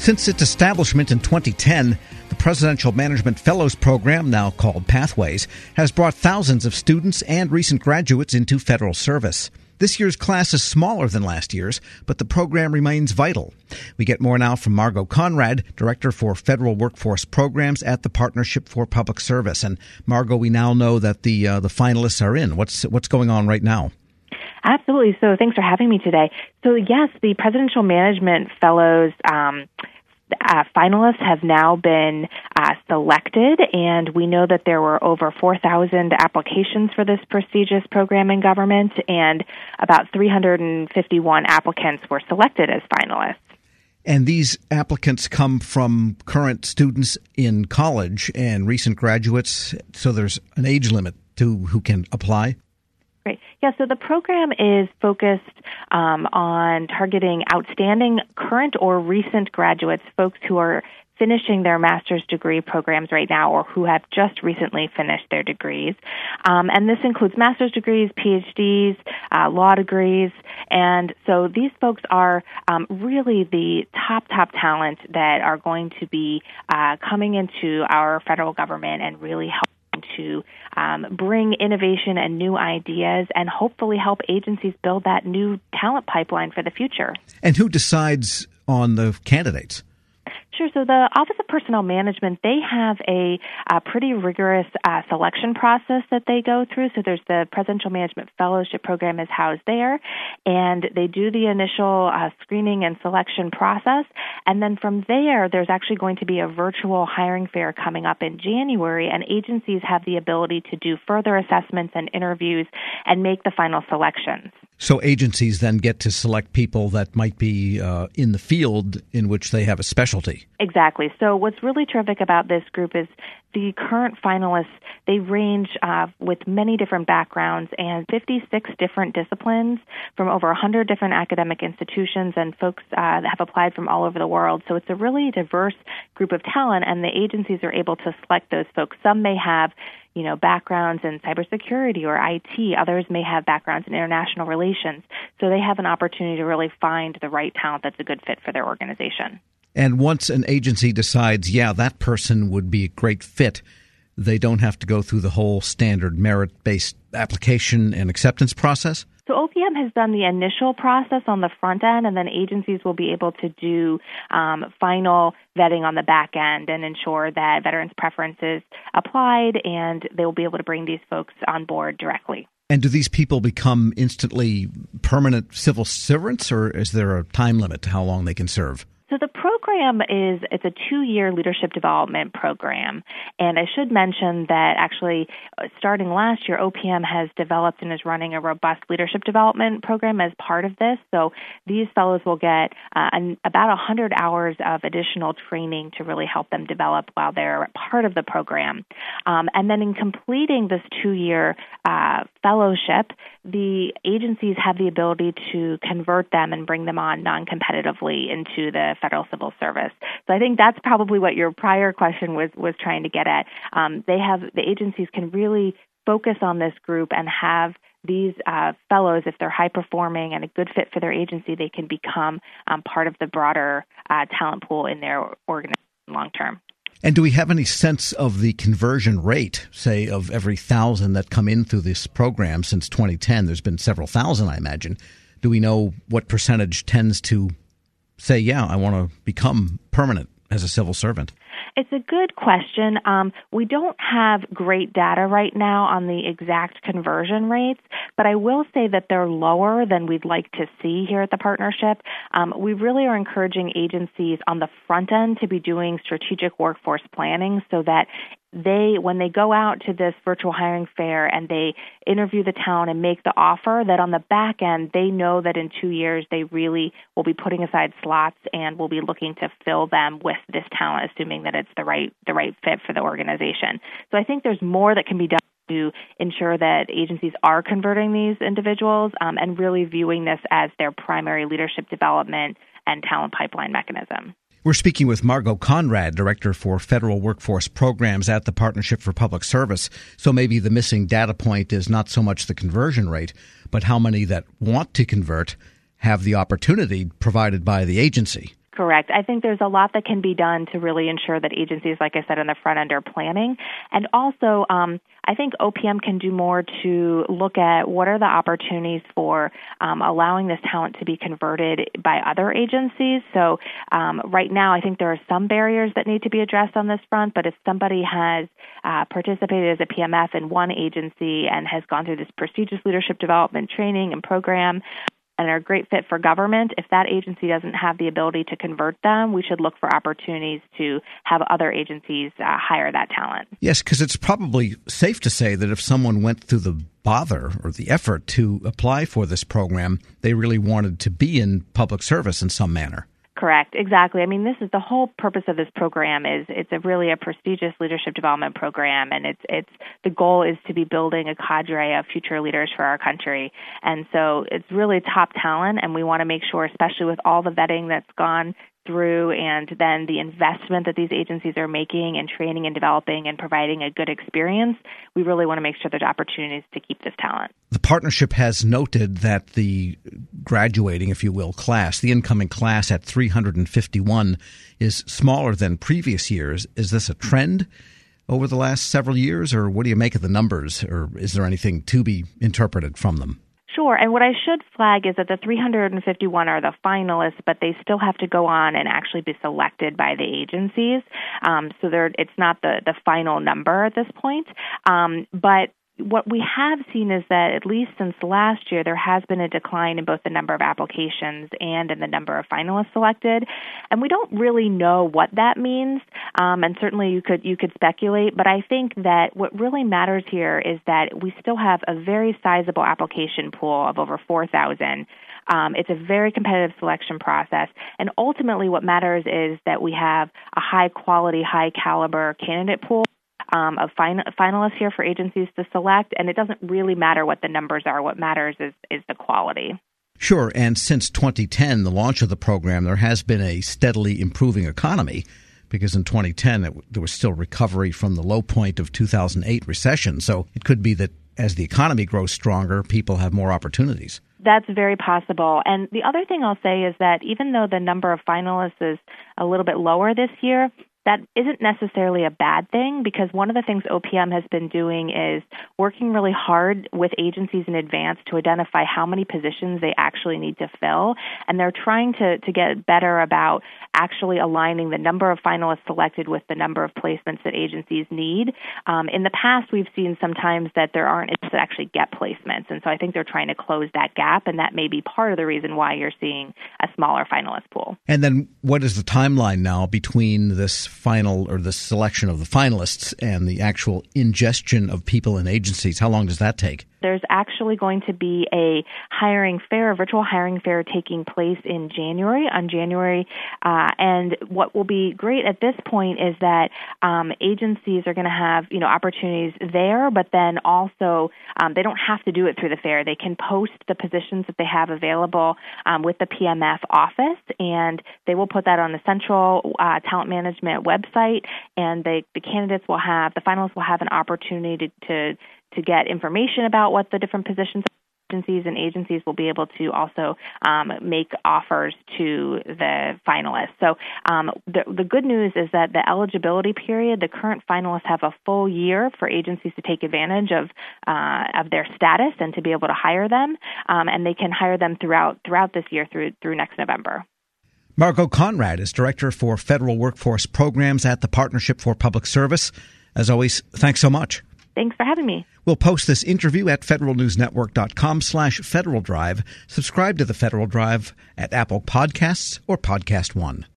Since its establishment in 2010, the Presidential Management Fellows Program, now called Pathways, has brought thousands of students and recent graduates into federal service. This year's class is smaller than last year's, but the program remains vital. We get more now from Margot Conrad, Director for Federal Workforce Programs at the Partnership for Public Service. And Margot, we now know that the uh, the finalists are in. What's what's going on right now? Absolutely. So thanks for having me today. So yes, the Presidential Management Fellows. Um, uh, finalists have now been uh, selected, and we know that there were over 4,000 applications for this prestigious program in government, and about 351 applicants were selected as finalists. And these applicants come from current students in college and recent graduates, so there's an age limit to who can apply? Yeah, so the program is focused um, on targeting outstanding current or recent graduates, folks who are finishing their master's degree programs right now or who have just recently finished their degrees. Um, and this includes master's degrees, PhDs, uh, law degrees. And so these folks are um, really the top, top talent that are going to be uh, coming into our federal government and really help to um, bring innovation and new ideas and hopefully help agencies build that new talent pipeline for the future. And who decides on the candidates? So the Office of Personnel Management, they have a, a pretty rigorous uh, selection process that they go through. So there's the Presidential Management Fellowship Program is housed there, and they do the initial uh, screening and selection process. And then from there, there's actually going to be a virtual hiring fair coming up in January, and agencies have the ability to do further assessments and interviews and make the final selections. So agencies then get to select people that might be uh, in the field in which they have a specialty. Exactly. So what's really terrific about this group is the current finalists. They range uh, with many different backgrounds and 56 different disciplines from over 100 different academic institutions, and folks uh, that have applied from all over the world. So it's a really diverse group of talent, and the agencies are able to select those folks. Some may have you know, backgrounds in cybersecurity or IT. Others may have backgrounds in international relations. So they have an opportunity to really find the right talent that's a good fit for their organization. And once an agency decides, yeah, that person would be a great fit, they don't have to go through the whole standard merit based application and acceptance process? So OPM has done the initial process on the front end, and then agencies will be able to do um, final vetting on the back end and ensure that veterans' preferences applied, and they will be able to bring these folks on board directly. And do these people become instantly permanent civil servants, or is there a time limit to how long they can serve? Program is it's a two-year leadership development program, and I should mention that actually uh, starting last year, OPM has developed and is running a robust leadership development program as part of this. So these fellows will get uh, an, about 100 hours of additional training to really help them develop while they're part of the program, um, and then in completing this two-year uh, fellowship, the agencies have the ability to convert them and bring them on non-competitively into the federal civil service. So I think that's probably what your prior question was was trying to get at. Um, they have the agencies can really focus on this group and have these uh, fellows, if they're high performing and a good fit for their agency, they can become um, part of the broader uh, talent pool in their organization long term. And do we have any sense of the conversion rate, say, of every thousand that come in through this program since 2010? There's been several thousand, I imagine. Do we know what percentage tends to say, yeah, I want to become permanent as a civil servant? It's a good question. Um, we don't have great data right now on the exact conversion rates, but I will say that they're lower than we'd like to see here at the partnership. Um, we really are encouraging agencies on the front end to be doing strategic workforce planning so that they when they go out to this virtual hiring fair and they interview the talent and make the offer that on the back end they know that in 2 years they really will be putting aside slots and will be looking to fill them with this talent assuming that it's the right the right fit for the organization. So I think there's more that can be done to ensure that agencies are converting these individuals um, and really viewing this as their primary leadership development and talent pipeline mechanism. We're speaking with Margot Conrad, Director for Federal Workforce Programs at the Partnership for Public Service. So maybe the missing data point is not so much the conversion rate, but how many that want to convert have the opportunity provided by the agency. Correct. I think there's a lot that can be done to really ensure that agencies, like I said, on the front end are planning. And also, um, I think OPM can do more to look at what are the opportunities for um, allowing this talent to be converted by other agencies. So, um, right now, I think there are some barriers that need to be addressed on this front, but if somebody has uh, participated as a PMF in one agency and has gone through this prestigious leadership development training and program, and are a great fit for government, if that agency doesn't have the ability to convert them, we should look for opportunities to have other agencies uh, hire that talent. Yes, because it's probably safe to say that if someone went through the bother or the effort to apply for this program, they really wanted to be in public service in some manner. Correct, exactly. I mean, this is the whole purpose of this program is it's a really a prestigious leadership development program, and it's it's the goal is to be building a cadre of future leaders for our country, and so it's really top talent, and we want to make sure, especially with all the vetting that's gone through and then the investment that these agencies are making in training and developing and providing a good experience, we really want to make sure there's opportunities to keep this talent. The partnership has noted that the graduating, if you will, class, the incoming class at 351 is smaller than previous years. Is this a trend? Over the last several years, or what do you make of the numbers, or is there anything to be interpreted from them? Sure. And what I should flag is that the 351 are the finalists, but they still have to go on and actually be selected by the agencies. Um, so it's not the, the final number at this point. Um, but what we have seen is that at least since last year, there has been a decline in both the number of applications and in the number of finalists selected, and we don't really know what that means. Um, and certainly, you could you could speculate, but I think that what really matters here is that we still have a very sizable application pool of over 4,000. Um, it's a very competitive selection process, and ultimately, what matters is that we have a high quality, high caliber candidate pool um, of fin- finalists here for agencies to select, and it doesn't really matter what the numbers are. What matters is is the quality. Sure, and since 2010, the launch of the program, there has been a steadily improving economy because in 2010 it, there was still recovery from the low point of 2008 recession. So it could be that as the economy grows stronger, people have more opportunities. That's very possible. And the other thing I'll say is that even though the number of finalists is a little bit lower this year, that isn't necessarily a bad thing because one of the things OPM has been doing is working really hard with agencies in advance to identify how many positions they actually need to fill. And they're trying to, to get better about actually aligning the number of finalists selected with the number of placements that agencies need. Um, in the past, we've seen sometimes that there aren't that actually get placements. And so I think they're trying to close that gap, and that may be part of the reason why you're seeing a smaller finalist pool. And then what is the timeline now between this final or the selection of the finalists and the actual ingestion of people in agencies? How long does that take? There's actually going to be a hiring fair, a virtual hiring fair taking place in January, on January. Uh, and what will be great at this point is that um, agencies are going to have, you know, opportunities there, but then also um, they don't have to do it through the fair. They can post the positions that they have available um, with the PMF office, and they will put that on the central uh, talent management website, and they, the candidates will have, the finalists will have an opportunity to, to to get information about what the different positions agencies and agencies will be able to also um, make offers to the finalists. So um, the, the good news is that the eligibility period, the current finalists have a full year for agencies to take advantage of uh, of their status and to be able to hire them, um, and they can hire them throughout throughout this year through through next November. Margot Conrad is Director for Federal Workforce Programs at the Partnership for Public Service. As always, thanks so much. Thanks for having me. We'll post this interview at federalnewsnetwork.com slash Federal Drive. Subscribe to the Federal Drive at Apple Podcasts or Podcast One.